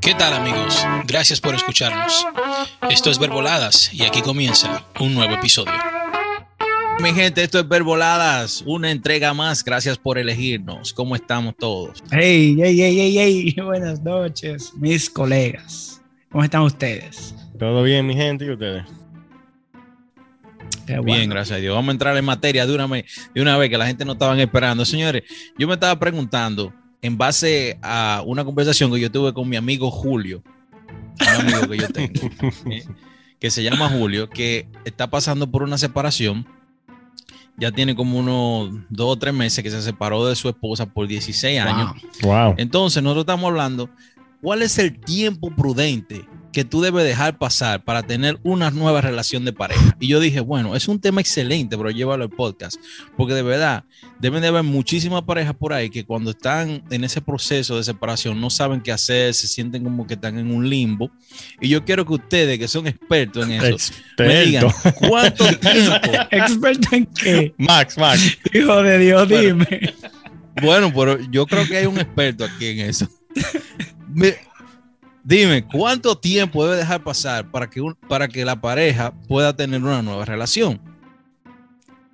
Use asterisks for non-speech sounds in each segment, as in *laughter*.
¿Qué tal amigos? Gracias por escucharnos. Esto es Verboladas y aquí comienza un nuevo episodio. Mi gente, esto es Verboladas, una entrega más. Gracias por elegirnos. ¿Cómo estamos todos? Hey, hey, hey, hey, hey. *laughs* Buenas noches, mis colegas. ¿Cómo están ustedes? Todo bien, mi gente, y ustedes. Qué bien, gracias a Dios. Vamos a entrar en materia de una, vez, de una vez que la gente no estaban esperando. Señores, yo me estaba preguntando, en base a una conversación que yo tuve con mi amigo Julio, un amigo que yo tengo, *laughs* eh, que se llama Julio, que está pasando por una separación. Ya tiene como unos dos o tres meses que se separó de su esposa por 16 años. Wow. Entonces, nosotros estamos hablando, ¿cuál es el tiempo prudente que tú debes dejar pasar para tener una nueva relación de pareja. Y yo dije, bueno, es un tema excelente, pero llévalo al podcast, porque de verdad deben de haber muchísimas parejas por ahí que cuando están en ese proceso de separación no saben qué hacer, se sienten como que están en un limbo. Y yo quiero que ustedes, que son expertos en eso, Experto. me digan cuánto tiempo. *laughs* ¿Experto en qué? Max, Max. Hijo de Dios, Bueno. dime. Bueno, pero yo creo que hay un experto aquí en eso. Me- *laughs* dime, ¿cuánto tiempo debe dejar pasar para que, un- para que la pareja pueda tener una nueva relación?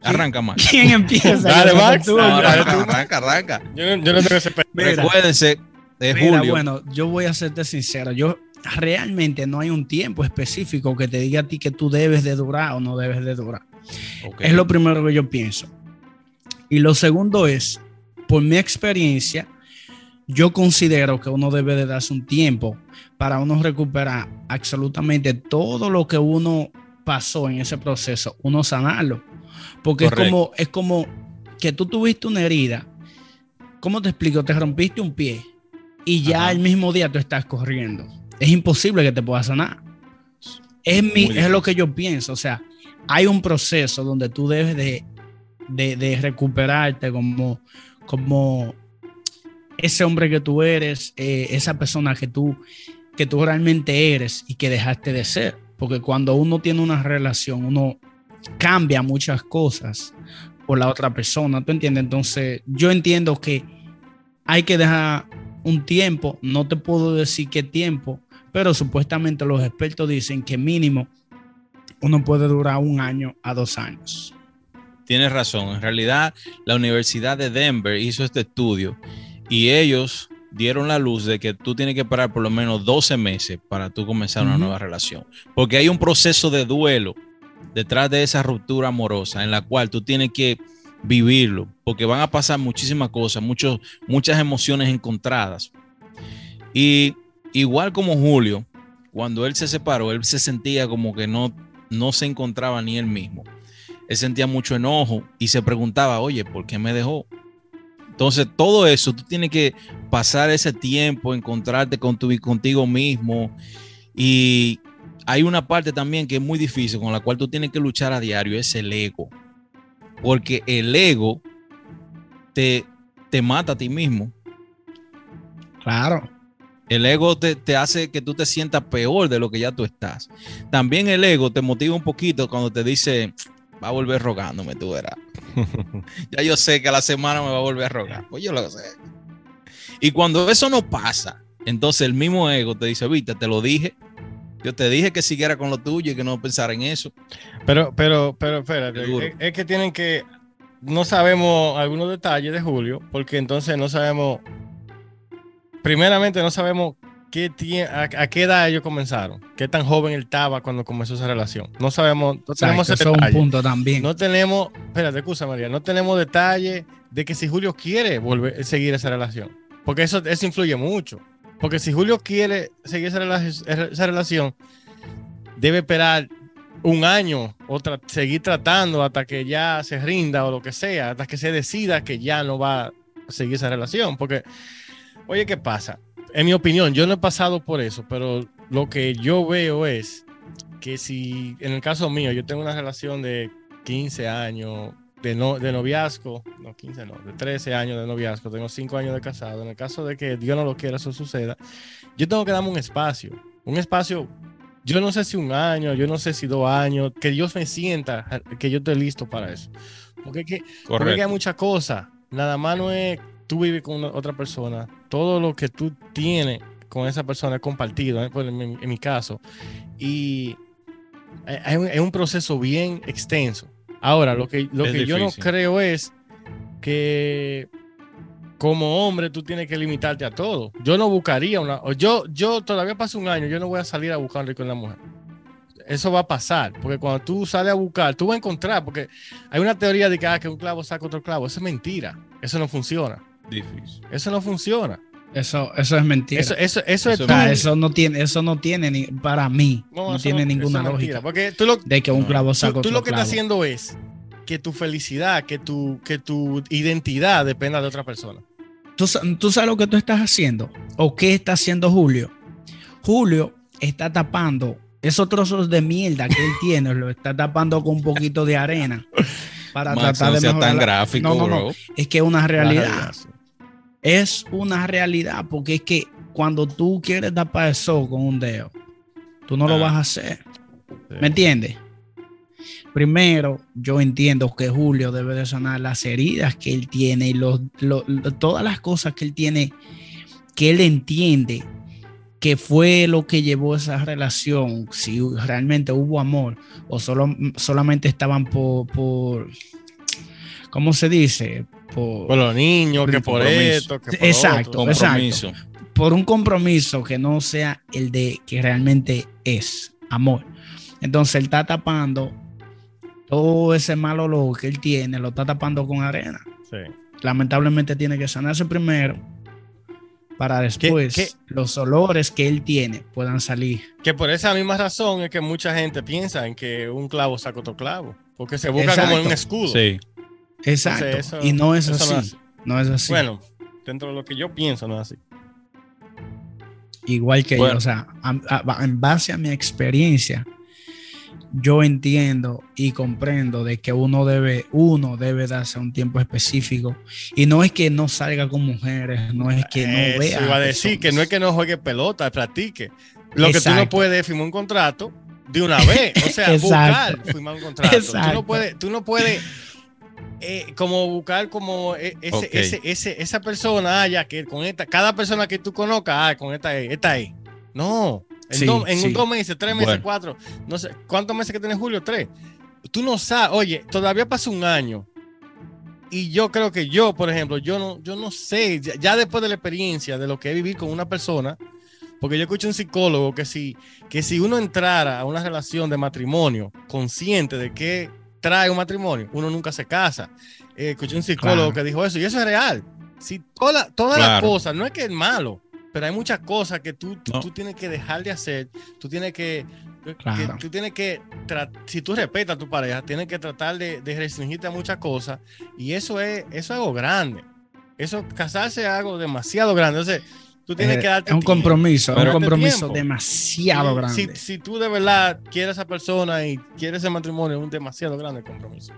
Arranca más. ¿Quién empieza? *laughs* Dale, Max. tú. No, Dale, arranca, tú. arranca, arranca. Yo, no- yo no tengo ese Mira. Recuérdense de Mira, Julio. bueno, yo voy a serte sincero. Yo realmente no hay un tiempo específico que te diga a ti que tú debes de durar o no debes de durar. Ok. Es lo primero que yo pienso. Y lo segundo es, por mi experiencia, yo considero que uno debe de darse un tiempo para uno recuperar absolutamente todo lo que uno pasó en ese proceso, uno sanarlo. Porque es como, es como que tú tuviste una herida. ¿Cómo te explico? Te rompiste un pie y ya Ajá. el mismo día tú estás corriendo. Es imposible que te puedas sanar. Es, mi, es lo que yo pienso. O sea, hay un proceso donde tú debes de, de- de recuperarte como, como ese hombre que tú eres, eh, esa persona que tú, que tú realmente eres y que dejaste de ser. Porque cuando uno tiene una relación, uno cambia muchas cosas por la otra persona, ¿tú entiendes? Entonces, yo entiendo que hay que dejar un tiempo, no te puedo decir qué tiempo, pero supuestamente los expertos dicen que mínimo uno puede durar un año a dos años. Tienes razón. En realidad, la Universidad de Denver hizo este estudio y ellos dieron la luz de que tú tienes que esperar por lo menos 12 meses para tú comenzar una nueva relación. Porque hay un proceso de duelo detrás de esa ruptura amorosa en la cual tú tienes que vivirlo, porque van a pasar muchísimas cosas, muchos, muchas emociones encontradas. Y igual como Julio, cuando él se separó, él se sentía como que no, no se encontraba ni él mismo él sentía mucho enojo y se preguntaba, oye, ¿por qué me dejó? Entonces, todo eso, tú tienes que pasar ese tiempo, encontrarte con tu, contigo mismo. Y hay una parte también que es muy difícil, con la cual tú tienes que luchar a diario, es el ego. Porque el ego te, te mata a ti mismo. Claro. El ego te, te hace que tú te sientas peor de lo que ya tú estás. También el ego te motiva un poquito cuando te dice, va a volver rogándome, tú verás. *laughs* ya yo sé que a la semana me va a volver a rogar. Pues yo lo sé. Y cuando eso no pasa, entonces el mismo ego te dice, viste, te lo dije. Yo te dije que siguiera con lo tuyo y que no pensara en eso. Pero, pero, pero, espérate. Es que tienen que. No sabemos algunos detalles de Julio, porque entonces no sabemos. Primeramente, no sabemos qué a, a qué edad ellos comenzaron, qué tan joven él estaba cuando comenzó esa relación. No sabemos, no tenemos Exacto, ese eso es un detalle. punto también. No tenemos, espérate, excusa María, no tenemos detalle de que si Julio quiere volver seguir esa relación, porque eso, eso influye mucho. Porque si Julio quiere seguir esa, rela- esa relación, debe esperar un año o tra- seguir tratando hasta que ya se rinda o lo que sea, hasta que se decida que ya no va a seguir esa relación. Porque, oye, ¿qué pasa? En mi opinión, yo no he pasado por eso, pero lo que yo veo es que si, en el caso mío, yo tengo una relación de 15 años de, no, de noviazgo, no 15, no, de 13 años de noviazgo, tengo 5 años de casado, en el caso de que Dios no lo quiera, eso suceda, yo tengo que darme un espacio, un espacio, yo no sé si un año, yo no sé si dos años, que Dios me sienta que yo estoy listo para eso. Porque, que, porque hay muchas cosas, nada más no es tú vives con una- otra persona, todo lo que tú tienes con esa persona, he compartido, ¿eh? En, mi- en mi caso. Y hay un- es un proceso bien extenso. Ahora, lo que, lo Es que yo no creo es que como hombre tú tienes que limitarte a todo. Yo no buscaría una... Yo, yo todavía pasa un año, yo no voy a salir a buscar en la mujer. Eso va a pasar, porque cuando tú sales a buscar, tú vas a encontrar, porque hay una teoría de que, ah, que un clavo saca otro clavo. Eso es mentira. Eso no funciona. Difícil. Eso no funciona. Eso, eso es mentira. Eso, eso, eso, Eso es no tiene, eso no tiene ni, para mí, no, tiene ninguna lógica Porque tú lo, de que un No. clavo saca tú, tú lo que estás haciendo es que tu felicidad, que tu, que tu identidad dependa de otra persona. ¿Tú, sa- tú sabes lo que tú estás haciendo o qué está haciendo Julio. Julio está tapando esos trozos de mierda que él tiene, lo está tapando con un poquito de arena *laughs* para Max, tratar no de sea mejorar. tan la- gráfico, No, no, no. bro. Es que es una realidad. Es una realidad porque es que cuando tú quieres tapar el sol con un dedo, tú no Ah. lo vas a hacer. ¿Me entiendes? Primero, yo entiendo que Julio debe de sanar las heridas que él tiene y los, lo- lo- todas las cosas que él tiene, que él entiende que fue lo que llevó esa relación, si realmente hubo amor o solo, solamente estaban por, por, ¿cómo se dice? Por, Por los niños, que por esto, que por Exacto. otro. Compromiso. por un compromiso que no sea el de que realmente es amor. Entonces él está tapando todo ese mal olor que él tiene, lo está tapando con arena. Sí. Lamentablemente tiene que sanarse primero para después qué? los olores que él tiene puedan salir. Que por esa misma razón es que mucha gente piensa en que un clavo saca otro clavo. Porque se busca Exacto. como un escudo. Sí. Exacto. eso- y no es así. no No es es, así. Bueno, dentro de lo que yo pienso, no es así. Igual que Bueno. yo, o sea, a- a- en base a mi experiencia, yo entiendo y comprendo de que uno debe, uno debe darse un tiempo específico. Y no es que no salga con mujeres, no es que no Eso vea. iba a decir que no es que no juegue pelota, practique. Lo que tú no puedes es firmar un contrato de una vez. O sea, *laughs* buscar firmar un contrato. Tú no puedes, tú no puedes eh, como buscar como eh, ese, ese, ese- esa persona, ah, ya que con esta, cada persona que tú conozcas, ah, con esta es, esta es. No. En, Sí, dos, en sí. dos meses, tres meses, Bueno. cuatro, no sé, ¿cuántos meses que tiene Julio? Tres. Tú no sabes, oye, todavía pasa un año. Y yo creo que yo, por ejemplo, yo no, yo no sé, ya, ya después de la experiencia de lo que es vivir con una persona, porque yo escuché un psicólogo que si, que si uno entrara a una relación de matrimonio consciente de que trae un matrimonio, uno nunca se casa. Eh, escuché un psicólogo Claro. que dijo eso y eso es real. Si toda, todas las Claro. cosas, no es que es malo, pero hay muchas cosas que tú, tú, No. tú tienes que dejar de hacer, tú tienes que, tú tienes que, si tú respetas a tu pareja, tienes que tratar de, de restringirte a muchas cosas y eso es, eso es algo grande. Eso, casarse es algo demasiado grande. Entonces, tú tienes Eh, que darte es un tiempo. compromiso, es un compromiso tiempo. demasiado Sí, grande. Si, si tú de verdad quieres a esa persona y quieres ese matrimonio, es un demasiado grande compromiso.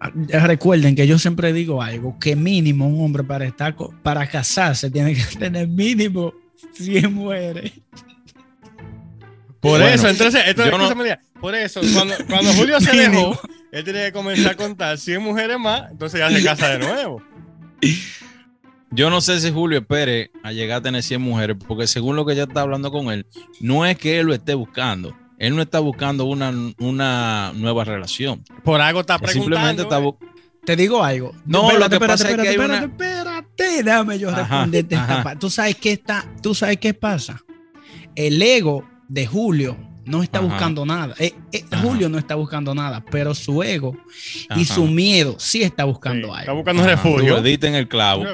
Ah, Recuerden que yo siempre digo algo, que mínimo un hombre para estar para casarse tiene que *laughs* tener mínimo 100 mujeres. Por Bueno, eso, entonces, yo no- por eso, cuando, cuando Julio se dejó, él tenía que comenzar a contar 100 mujeres más, entonces ya se casa de nuevo. *laughs* Yo no sé si Julio espere a llegar a tener 100 mujeres, porque según lo que ya está hablando con él, no es que él lo esté buscando. Él no está buscando una, una nueva relación. Por algo está Simplemente preguntando. está bu- Te digo algo. No, lo que pasa es que hay espérate, una- espérate, déjame yo Ajá, responderte esta ajá. parte. ¿Tú sabes qué está? ¿Tú sabes qué pasa? El ego de Julio no está Ajá. buscando nada. Eh, eh. Julio no está buscando nada, pero su ego y Ajá. su miedo sí está Sí, buscando está algo. buscando un Ajá, refugio. diste en el clavo.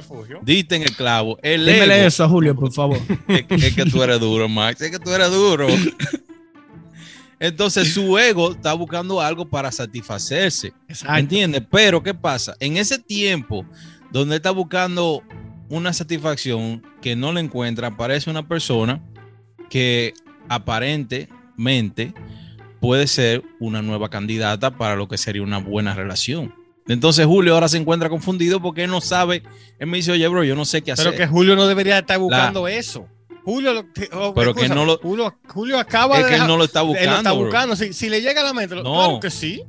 Diste en el clavo. El Dímele ego. eso a Julio, por favor. *laughs* Es, es que tú eres duro, Max. Es que tú eres duro. *laughs* Entonces su ego está buscando algo para satisfacerse. Exacto. ¿Entiendes? Pero ¿qué pasa? En ese tiempo donde está buscando una satisfacción que no le encuentra, aparece una persona que puede ser una nueva candidata para lo que sería una buena relación. Entonces Julio ahora se encuentra confundido porque él no sabe. Él me dice, oye, bro, yo no sé qué hacer. Pero que Julio no debería estar buscando eso. Julio, lo- oh, Pero que no lo- Julio, Julio acaba es de que él no lo está buscando. él lo está buscando. Si, si le llega a la mente, No. claro que sí.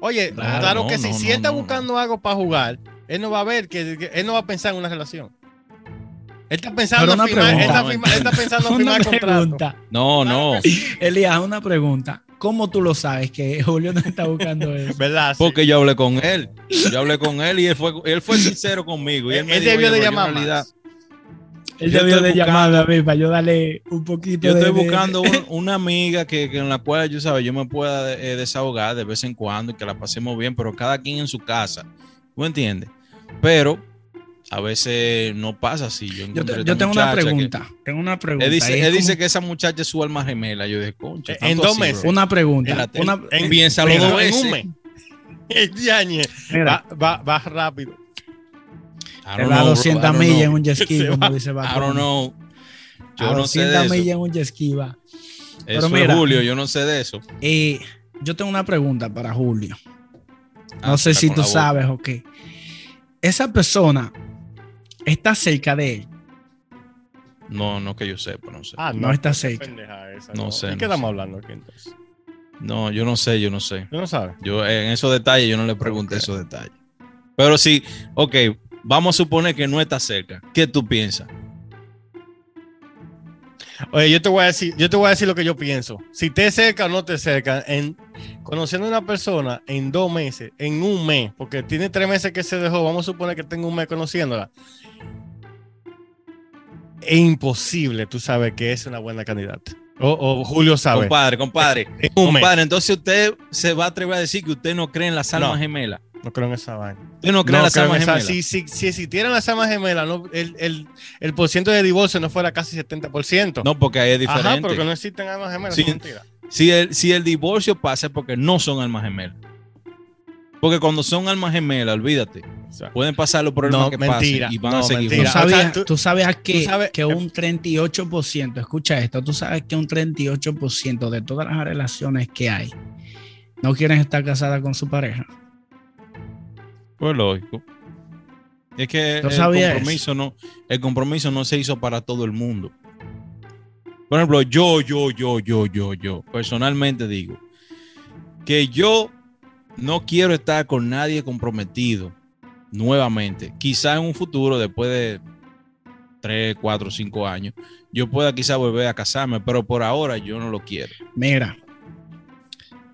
Oye, claro, Claro, no, que sí. no, si él está buscando algo para jugar, él no va a ver que, que- él no va a pensar en una relación. Él está pensando en firmar, él está, pregunta. firma- él está pensando Una firmar contrato. No, no. Elías, una pregunta. ¿Cómo tú lo sabes que *laughs* Julio no está buscando *laughs* eso? ¿Verdad? Sí. Porque yo hablé con él. Yo hablé con él y él fue, él fue sincero conmigo. Y él, Él, me él dijo, debió "Oye, de llamar más. Él Yo debió de llamarme a mí para yo darle un poquito Yo estoy de- buscando un- *laughs* una amiga que, que en la cual yo sabes, yo me pueda eh, desahogar de vez en cuando y que la pasemos bien, pero cada quien en su casa. ¿Tú entiendes? Pero a veces no pasa así. Yo, Yo, te- yo tengo una que- pregunta. Tengo una pregunta. Él dice, que esa muchacha es su alma gemela. Yo dije, concha. En tanto dos así, meses. bro. Una pregunta. Espérate, Una, En- Piénsalo dos en veces. un mes. Va, va, va rápido. Te da know, bro, 200 I don't millas en un jet *laughs* ski, como I don't know. Yo A no sé de 200 eso. millas en un jet ski va. Pero Eso mira. es Julio, yo no sé de eso. Eh, yo tengo una pregunta para Julio. No Ah, sé está si tú sabes o qué. Esa persona está cerca de él. No, no que yo sepa, no sé. Ah, No está cerca. esa, No sé, ¿De no qué sé. estamos hablando aquí entonces? No, yo no sé, yo no sé. ¿Tú no sabes? Yo en esos detalles yo no le pregunté esos detalles. Pero sí, ok, vamos a suponer que no está cerca. ¿Qué tú piensas? Oye, yo te voy a decir, yo te voy a decir lo que yo pienso. Si te cerca o no te cerca, en conociendo a una persona en dos meses, en un mes, porque tiene tres meses que se dejó, vamos a suponer que tengo un mes conociéndola. Es imposible, tú sabes que es una buena candidata. O, o Julio sabe. Compadre, compadre. *laughs* En. Compadre, entonces usted se va a atrever a decir que usted no cree en las almas No. gemelas. No creo en esa vaina. Usted no cree No en las creo en almas esa- gemelas. si, si, si existieran las almas gemelas, no, el, el, el porciento de divorcio no fuera casi 70%. No, porque ahí es diferente. Ajá, pero que no existen almas gemelas, Sí. es mentira. si, el, si el divorcio pasa es porque no son almas gemelas. Porque cuando son almas gemelas, olvídate, O sea, pueden pasar los problemas No, que mentira, pasen y van no, a seguir. Tú mentira. juntos. O sea, sabías, tú- tú sabías que, tú sabes- que un 38%, escucha esto, tú sabes que un 38% de todas las relaciones que hay no quieren estar casadas con su pareja. Pues lógico. Es que ¿Tú el compromiso, no, el compromiso no se hizo para todo el mundo. Por ejemplo, yo, yo, yo, yo, yo, yo, personalmente digo que yo no quiero estar con nadie comprometido nuevamente. Quizá en un futuro, después de 3, 4, 5 años, yo pueda quizá volver a casarme, pero por ahora yo no lo quiero. Mira,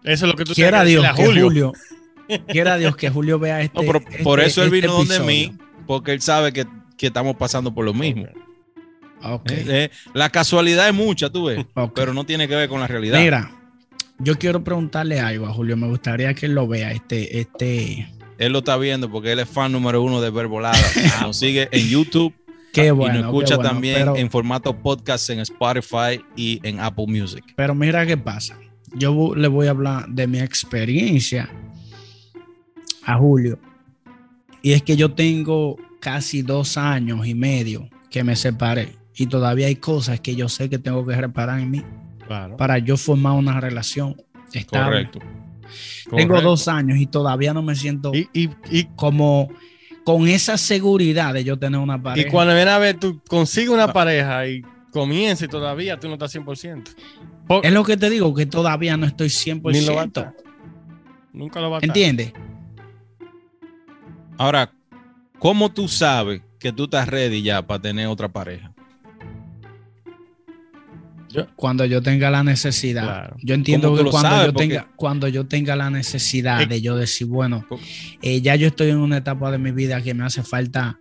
Eso es lo que tú quiera Dios que a Julio, quiera Dios que Julio vea este. No, pero por este- eso él este vino donde mí, porque él sabe que, que estamos pasando por lo mismo. Ok, Eh, eh, la casualidad es mucha, tú ves, pero no tiene que ver con la realidad. Mira, yo quiero preguntarle algo a Julio. Me gustaría que él lo vea. Este, este, Él lo está viendo porque él es fan número uno de Verbolada. *laughs* Nos sigue en YouTube qué y bueno. nos qué escucha bueno, también pero- en formato podcast en Spotify y en Apple Music. Pero mira qué pasa. Yo le voy a hablar de mi experiencia a Julio. Y es que yo tengo casi dos años y medio que me separé. Y todavía hay cosas que yo sé que tengo que reparar en mí Claro. para yo formar una relación estable. Correcto. Tengo dos años y todavía no me siento Y, y, y, como con esa seguridad de yo tener una y pareja. cuando viene a ver, tú consigues una No. pareja y comienza y todavía tú no estás 100%. Por- Es lo que te digo, que todavía no estoy ni lo va a 100%. estar. Nunca lo va a estar. ¿Entiendes? Ahora, ¿cómo tú sabes que tú estás ready ya para tener otra pareja? Cuando yo tenga la necesidad. Claro. Yo entiendo ¿Cómo tú que cuando, sabes? yo Porque- tenga, cuando yo tenga la necesidad Eh, de yo decir, bueno, eh, ya yo estoy en una etapa de mi vida que me hace falta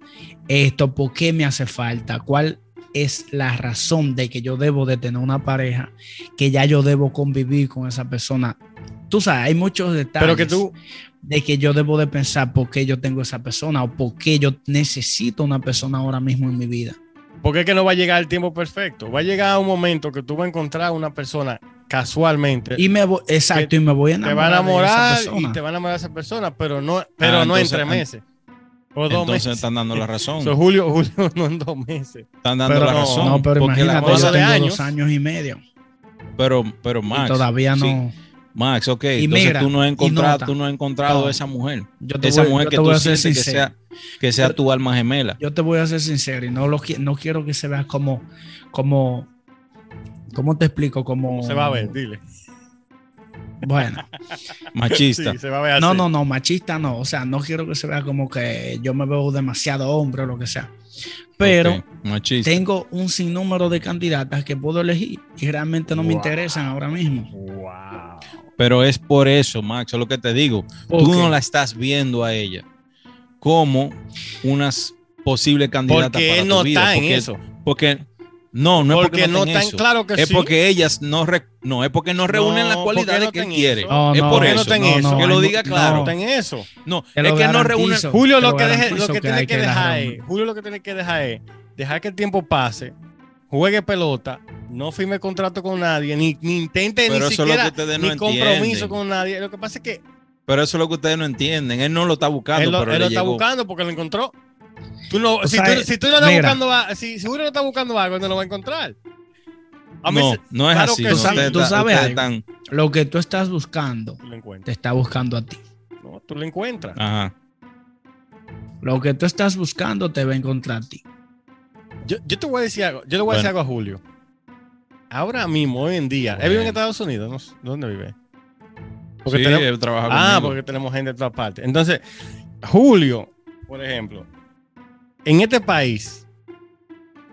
esto, ¿por qué me hace falta? ¿Cuál es la razón de que yo debo de tener una pareja, que ya yo debo convivir con esa persona? Tú sabes, hay muchos detalles Pero que tú, de que yo debo de pensar por qué yo tengo esa persona o por qué yo necesito una persona ahora mismo en mi vida. Porque es que no va a llegar el tiempo perfecto. Va a llegar un momento que tú vas a encontrar una persona casualmente. Y me voy, exacto, y me voy a te enamorar, va a de enamorar esa y te va a enamorar de esa persona, pero no, pero Ah, no en entonces- tres meses. O dos Entonces meses. están dando la razón. So, Julio, Julio, *laughs* no en dos meses. Están dando Pero la no, razón. No, pero porque la imagínate, cosa yo de tengo años. dos años y medio Pero, pero y Max. todavía no. sí, Max, ok. Y entonces mira, tú no has encontrado, nota. tú no has encontrado No. esa mujer. Yo te Esa voy- mujer yo que te tú a sientes que sea, que sea tu alma gemela. Yo te voy a ser sincero y no lo no quiero que se vea como como ¿cómo te explico? Como Se va a ver, dile. Bueno, *laughs* Machista. Sí, se va a ver no, así. no, no, machista no. O sea, no quiero que se vea como que yo me veo demasiado hombre o lo que sea. Pero tengo un sinnúmero de candidatas que puedo elegir y realmente no me interesan ahora mismo. Wow. Pero es por eso, Max, es lo que te digo. ¿Por Tú no la estás viendo a ella como unas posibles candidatas Porque para él tu no vida, está en eso. Porque no, no es porque, Porque no, no está en eso. claro que es sí. porque ellas no re- no es porque no reúnen las cualidades que él quiere. es no, por eso. que lo diga claro. no. Está en eso. No, es que no reúne. garantizo. Julio lo lo que, deje- garantizo lo que que hay tiene que que dejar es, Julio lo que tiene que dejar es dejar que el tiempo pase, juegue pelota, no firme contrato con nadie, ni, ni intente Pero ni siquiera no ni compromiso con nadie. Lo que pasa es que Pero eso es lo que ustedes no entienden. Él no lo está buscando, él lo, pero él le lo está llegó. buscando porque lo encontró. Tú no, Tú si, tú, sabes, si tú no estás mira. buscando, si, si Julio no está buscando algo, no lo va a encontrar. A No, se- no es claro así. sí. Tú sabes algo. están- Lo que tú estás buscando tú lo te está buscando a ti. No, tú lo encuentras. Ajá. Lo que tú estás buscando te va a encontrar a ti. Yo, yo te voy a decir algo. Yo le voy a decir algo a Julio. Ahora mismo, hoy en día. Él vive en. Estados Unidos. ¿no? ¿Dónde vive? Porque sí, tenemos- trabaja Ah, conmigo. porque tenemos gente de todas partes. Entonces, Julio, por ejemplo, en este país,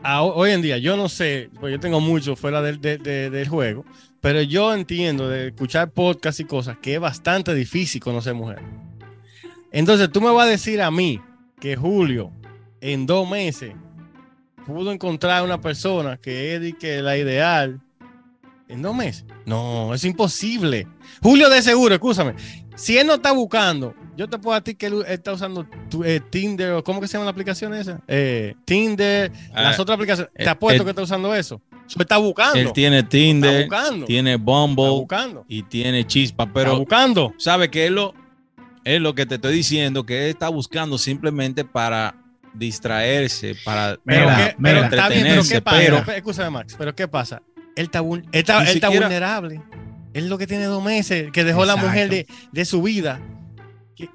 a- hoy en día, yo no sé, pues yo tengo mucho fuera del, de- de- del juego, pero yo entiendo de escuchar podcasts y cosas que es bastante difícil conocer mujeres. Entonces, tú me vas a decir a mí que Julio, en dos meses, pudo encontrar una persona que es que la ideal en dos meses. No, es imposible. Julio de seguro, escúchame. Si él no está buscando, yo te puedo decir que él está usando tu- eh, Tinder o ¿cómo que se llama la aplicación esa? Eh, Tinder, Ah, las otras aplicaciones. Te eh, apuesto que está usando eso. Eso está buscando. Él tiene está Tinder, buscando. tiene está Bumble buscando. y tiene Chispa, está pero buscando. sabe que él lo es lo que te estoy diciendo que él está buscando simplemente para distraerse, para Pero, está bien, pero ¿qué entretenerse, pasa? pero- Pero, escúchame, Max, pero ¿qué pasa? Él está, él está- él está siquiera- vulnerable. Él lo que tiene dos meses, que dejó la mujer de, de su vida.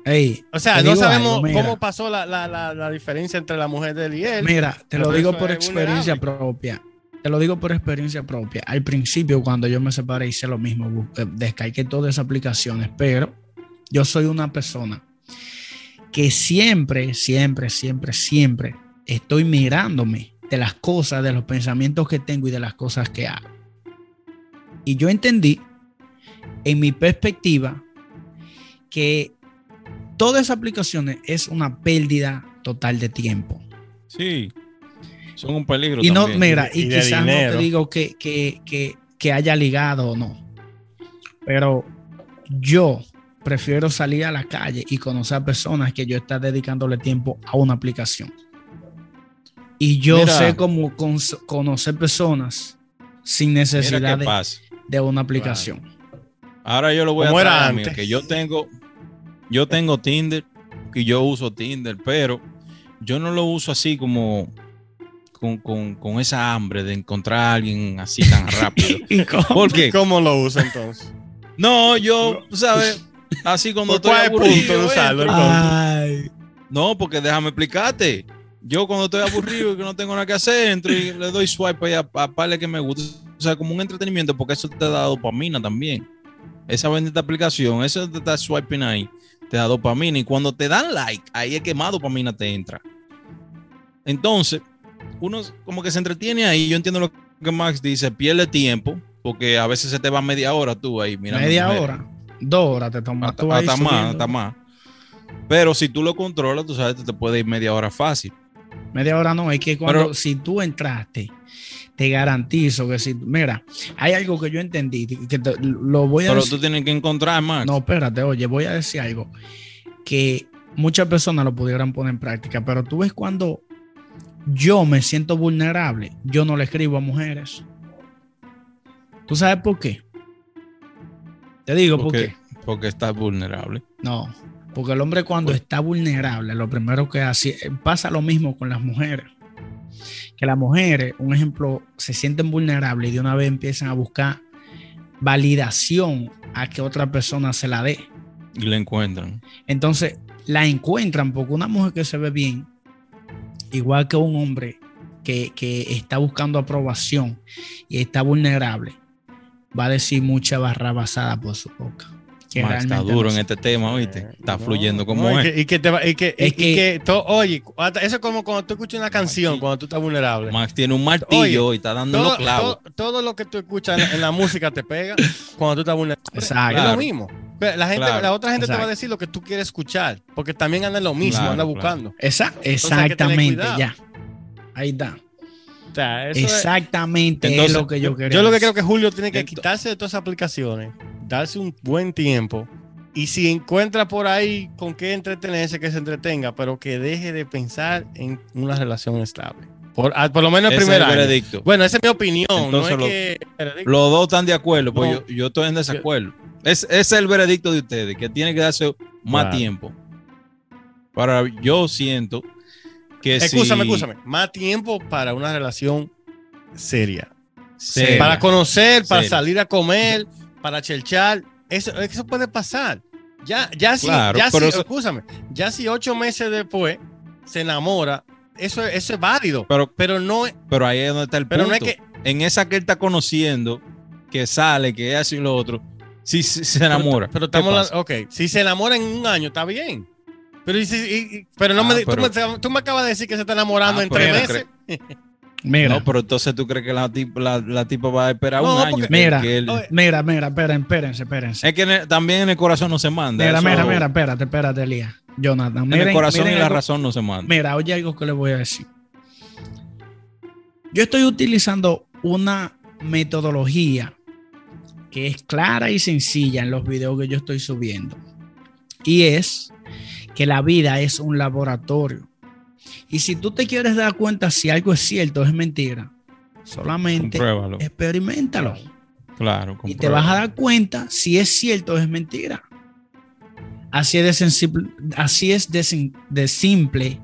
Ey, O sea, no sabemos algo, cómo pasó la, la, la, la diferencia entre la mujer de él y él. mira, te lo digo por experiencia vulnerable. propia. Te lo digo por experiencia propia. Al principio, cuando yo me separé, hice lo mismo. eh, Descargué todas esas aplicaciones, pero yo soy una persona que siempre, siempre, siempre, siempre estoy mirándome de las cosas, de los pensamientos que tengo y de las cosas que hago. Y yo entendí, en mi perspectiva, que todas esas aplicaciones es una pérdida total de tiempo. sí, son un peligro Y no, mira, Y quizás no te digo que, que, que, que haya ligado o no. Pero yo prefiero salir a la calle y conocer a personas que yo estar dedicándole tiempo a una aplicación. Y yo Mira. sé cómo con- conocer personas sin Mira necesidad qué de, pasa. De una aplicación. Ahora yo lo voy a Como era traer a mí, antes. que yo tengo, yo tengo Tinder y yo uso Tinder, pero yo no lo uso así como con, con- con esa hambre de encontrar a alguien así tan *laughs* rápido. ¿Y cómo? ¿Por qué? ¿Cómo lo usa entonces? No, yo, ¿sabes? Así cuando ¿Por estoy cuál punto aburrido. de usarlo, entro. entonces? Ay, No, porque déjame explicarte. Yo cuando estoy aburrido y que no tengo nada que hacer, entro y le doy swipe a, a parle que me gusta. O sea, como un entretenimiento, porque eso te da dopamina también. Esa bendita aplicación, eso te está swiping ahí, te da dopamina. Y cuando te dan like, ahí es que más dopamina te entra. Entonces, uno como que se entretiene ahí. Yo entiendo lo que Max dice, pierde tiempo, porque a veces se te va media hora tú ahí mirando. media hora, dos horas te tomas Hasta, tú ahí hasta más, hasta más. Pero si tú lo controlas, tú sabes, te, te puede ir media hora fácil. Media hora no, es que cuando Pero- si tú entraste, te garantizo que si, mira, hay algo que yo entendí, que te- lo voy a Pero decir. tú tienes que encontrar, Max. No, espérate, oye, voy a decir algo que muchas personas lo pudieran poner en práctica, pero tú ves cuando yo me siento vulnerable, yo no le escribo a mujeres. ¿Tú sabes por qué? Te digo por qué. porque estás vulnerable. No, porque el hombre cuando Pues- está vulnerable, lo primero que hace, eh, pasa lo mismo con las mujeres. Que las mujeres, un ejemplo, se sienten vulnerables y de una vez empiezan a buscar validación a que otra persona se la dé. Y le encuentran. Entonces la encuentran porque una mujer que se ve bien, igual que un hombre que, que está buscando aprobación y está vulnerable, va a decir mucha barra basada por su boca. Que Max está duro no en es. este tema, ¿oíste? Está no, fluyendo como no, y es. que- Y que, te va- y que, y- Es y que- que to- oye, eso es como cuando tú escuchas una canción, cuando tú estás vulnerable. Max tiene un martillo y está dando Todo, los clavos. todo- todo lo que tú escuchas en la, en la música te pega cuando tú estás vulnerable. Exacto. Es Claro. lo mismo. Pero La, gente, Claro. la otra gente te va a decir lo que tú quieres escuchar, porque también anda lo mismo, Claro, anda claro. buscando. Exactamente, ya. Ahí está. O sea, eso es- Exactamente Entonces, es lo que yo quería. Yo lo que creo que Julio tiene que quitarse de todas esas aplicaciones, darse un buen tiempo y si encuentra por ahí con qué entretenerse, que se entretenga, pero que deje de pensar en una relación estable. Por, ah, por lo menos el primer es el año. Bueno, esa es mi opinión. Entonces no lo- es que. Los dos están de acuerdo, pues No. yo, yo estoy en desacuerdo. Es, ese es el veredicto de ustedes, que tiene que darse más Claro. tiempo. Para yo siento que Escúchame, si escúchame. Más tiempo para una relación seria. seria, Para conocer, para Seria. salir a comer, para chelchar. Eso, eso puede pasar. Ya, ya si, Claro, ya pero si, eso- escúchame, ya si ocho meses después se enamora, eso, eso es válido. pero, Pero no, pero ahí es donde está el pero punto. no es que. En esa que él está conociendo, que sale, que es así y lo otro, si se, se enamora. Pero, ¿qué estamos ok, si se enamora en un año, está bien. Pero, y si- y- pero no Ah, me, tú pero- me, tú me acabas de decir que se está enamorando Ah, en pero tres meses. *laughs* Mira, No, pero entonces tú crees que la tipa, la, la tipa va a esperar No, un año. Mira, que él- oye, mira, mira, esperen, espérense, espérense. es que en el- también en el corazón no se manda. Mira, eso- mira, mira, espérate, espérate, Elías. Jonathan, En miren, el corazón miren y la algo- razón no se manda. Mira, oye algo que le voy a decir. Yo estoy utilizando una metodología que es clara y sencilla en los videos que yo estoy subiendo. Y es que la vida es un laboratorio. Y si tú te quieres dar cuenta si algo es cierto o es mentira, solamente Compruébalo. experimentalo. Claro, Y te vas a dar cuenta si es cierto o es mentira. Así es de, sensible, así es de, sim- de simple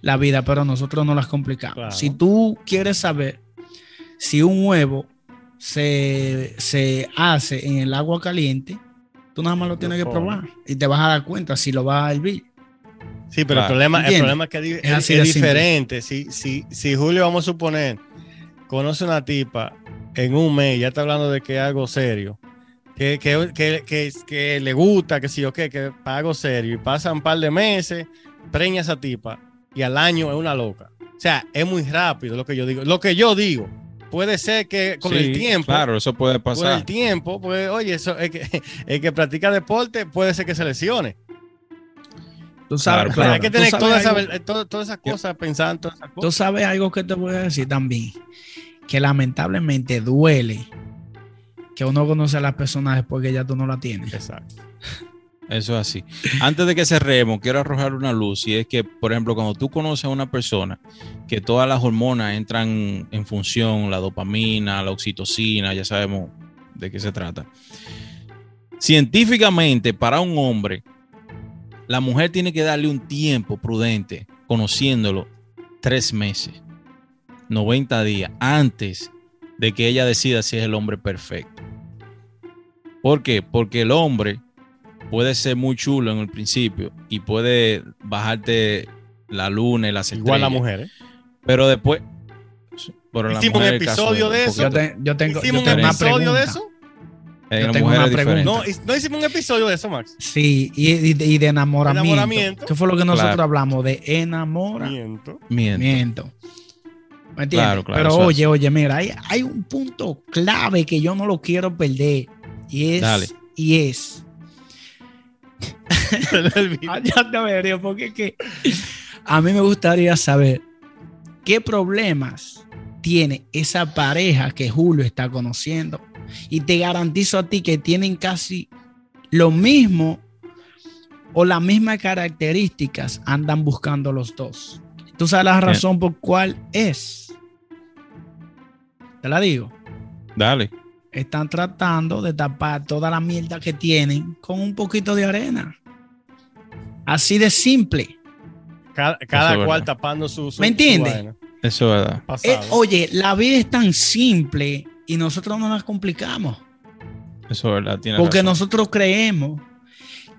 la vida, pero nosotros no las complicamos. Claro. Si tú quieres saber si un huevo se, se hace en el agua caliente, tú nada más lo tienes que probar y te vas a dar cuenta si lo vas a hervir. Sí, pero el problema, el problema es que Es es, así diferente. Si, si, si Julio, vamos a suponer, conoce una tipa en un mes, ya está hablando de que es algo serio, que, que, que, que, que le gusta, que sí o qué, que para algo serio, y pasa un par de meses, preña a esa tipa, y al año es una loca. O sea, es muy rápido lo que yo digo. Lo que yo digo, puede ser que con Sí, el tiempo, Claro, eso puede con pasar. el tiempo, pues, oye, eso es que *laughs* el que practica deporte puede ser que se lesione. Tú sabes, Claro, hay que tener todas esas cosas, pensar en todas esas Tú sabes algo que te voy a decir también, que lamentablemente duele que uno conoce a las personas después que ya tú no la tienes. Exacto. Eso es así. Antes de que cerremos, quiero arrojar una luz y es que, por ejemplo, cuando tú conoces a una persona que todas las hormonas entran en función, la dopamina, la oxitocina, ya sabemos de qué se trata. Científicamente, para un hombre, la mujer tiene que darle un tiempo prudente, conociéndolo, tres meses, 90 días, antes de que ella decida si es el hombre perfecto. ¿Por qué? Porque el hombre puede ser muy chulo en el principio y puede bajarte la luna y las Igual la estrellas, mujer. ¿eh? Pero después. Pero la Hicimos un mujer, episodio de eso. Yo, poquito- te- yo tengo, yo ¿Hicimos un tengo episodio pregunta. de eso? Eh, yo tengo una pregunta. No, hicimos un episodio de eso, Max. Sí, y, y de, y de enamoramiento. Enamoramiento. ¿Qué fue lo que nosotros Claro. hablamos? De enamoramiento. Miento. Miento. ¿Me entiendes? Claro, claro, Pero es oye, oye, mira, hay, hay un punto clave que yo no lo quiero perder. Y es. Dale. Y es. *laughs* Ah, ya te veré, porque es que a mí me gustaría saber qué problemas tiene esa pareja que Julio está conociendo. Y te garantizo a ti que tienen casi lo mismo o las mismas características andan buscando los dos. ¿Tú sabes la razón por cuál es? Te la digo. Dale. Están tratando de tapar toda la mierda que tienen con un poquito de arena. Así de simple. Cada, cada Eso es cual verdad. tapando su. su ¿Me entiendes? su. Eso es verdad. Eh, oye, la vida es tan simple y nosotros no la complicamos. Eso es verdad. Tiene Porque razón. nosotros creemos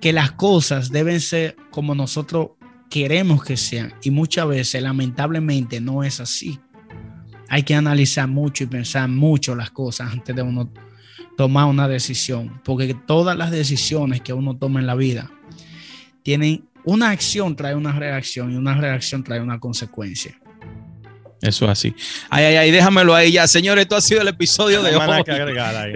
que las cosas deben ser como nosotros queremos que sean. Y muchas veces, lamentablemente, no es así. Hay que analizar mucho y pensar mucho las cosas antes de uno tomar una decisión, porque todas las decisiones que uno toma en la vida tienen una acción trae una reacción y una reacción trae una consecuencia. Eso es así. Ay, ay, ay, déjamelo ahí ya. Señores, esto ha sido el episodio de hoy.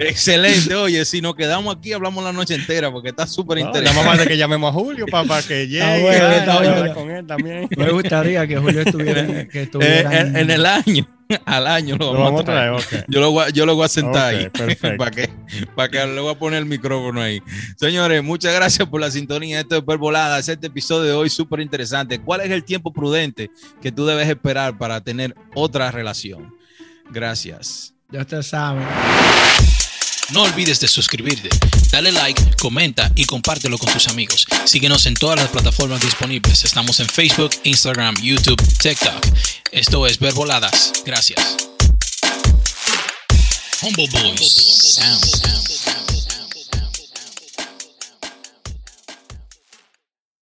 Excelente. Oye, si nos quedamos aquí, hablamos la noche entera porque está súper interesante. Mamá de que llamemos a Julio para, *laughs* que llegue. con él también. Me gustaría que Julio estuviera, *laughs* que estuviera eh, en el año. *laughs* al año lo vamos, a traer. yo, lo voy, yo lo voy a sentar ahí. *laughs* ¿Para que Para que le voy a poner el micrófono ahí. Señores, muchas gracias por la sintonía. Esto es Volada. Este episodio de hoy súper interesante. ¿Cuál es el tiempo prudente que tú debes esperar para tener otra relación? Gracias. Ya usted sabe. No olvides de suscribirte, dale like, comenta y compártelo con tus amigos. Síguenos en todas las plataformas disponibles. Estamos en Facebook, Instagram, YouTube, TikTok. Esto es Verboladas. Gracias. Humble Boys.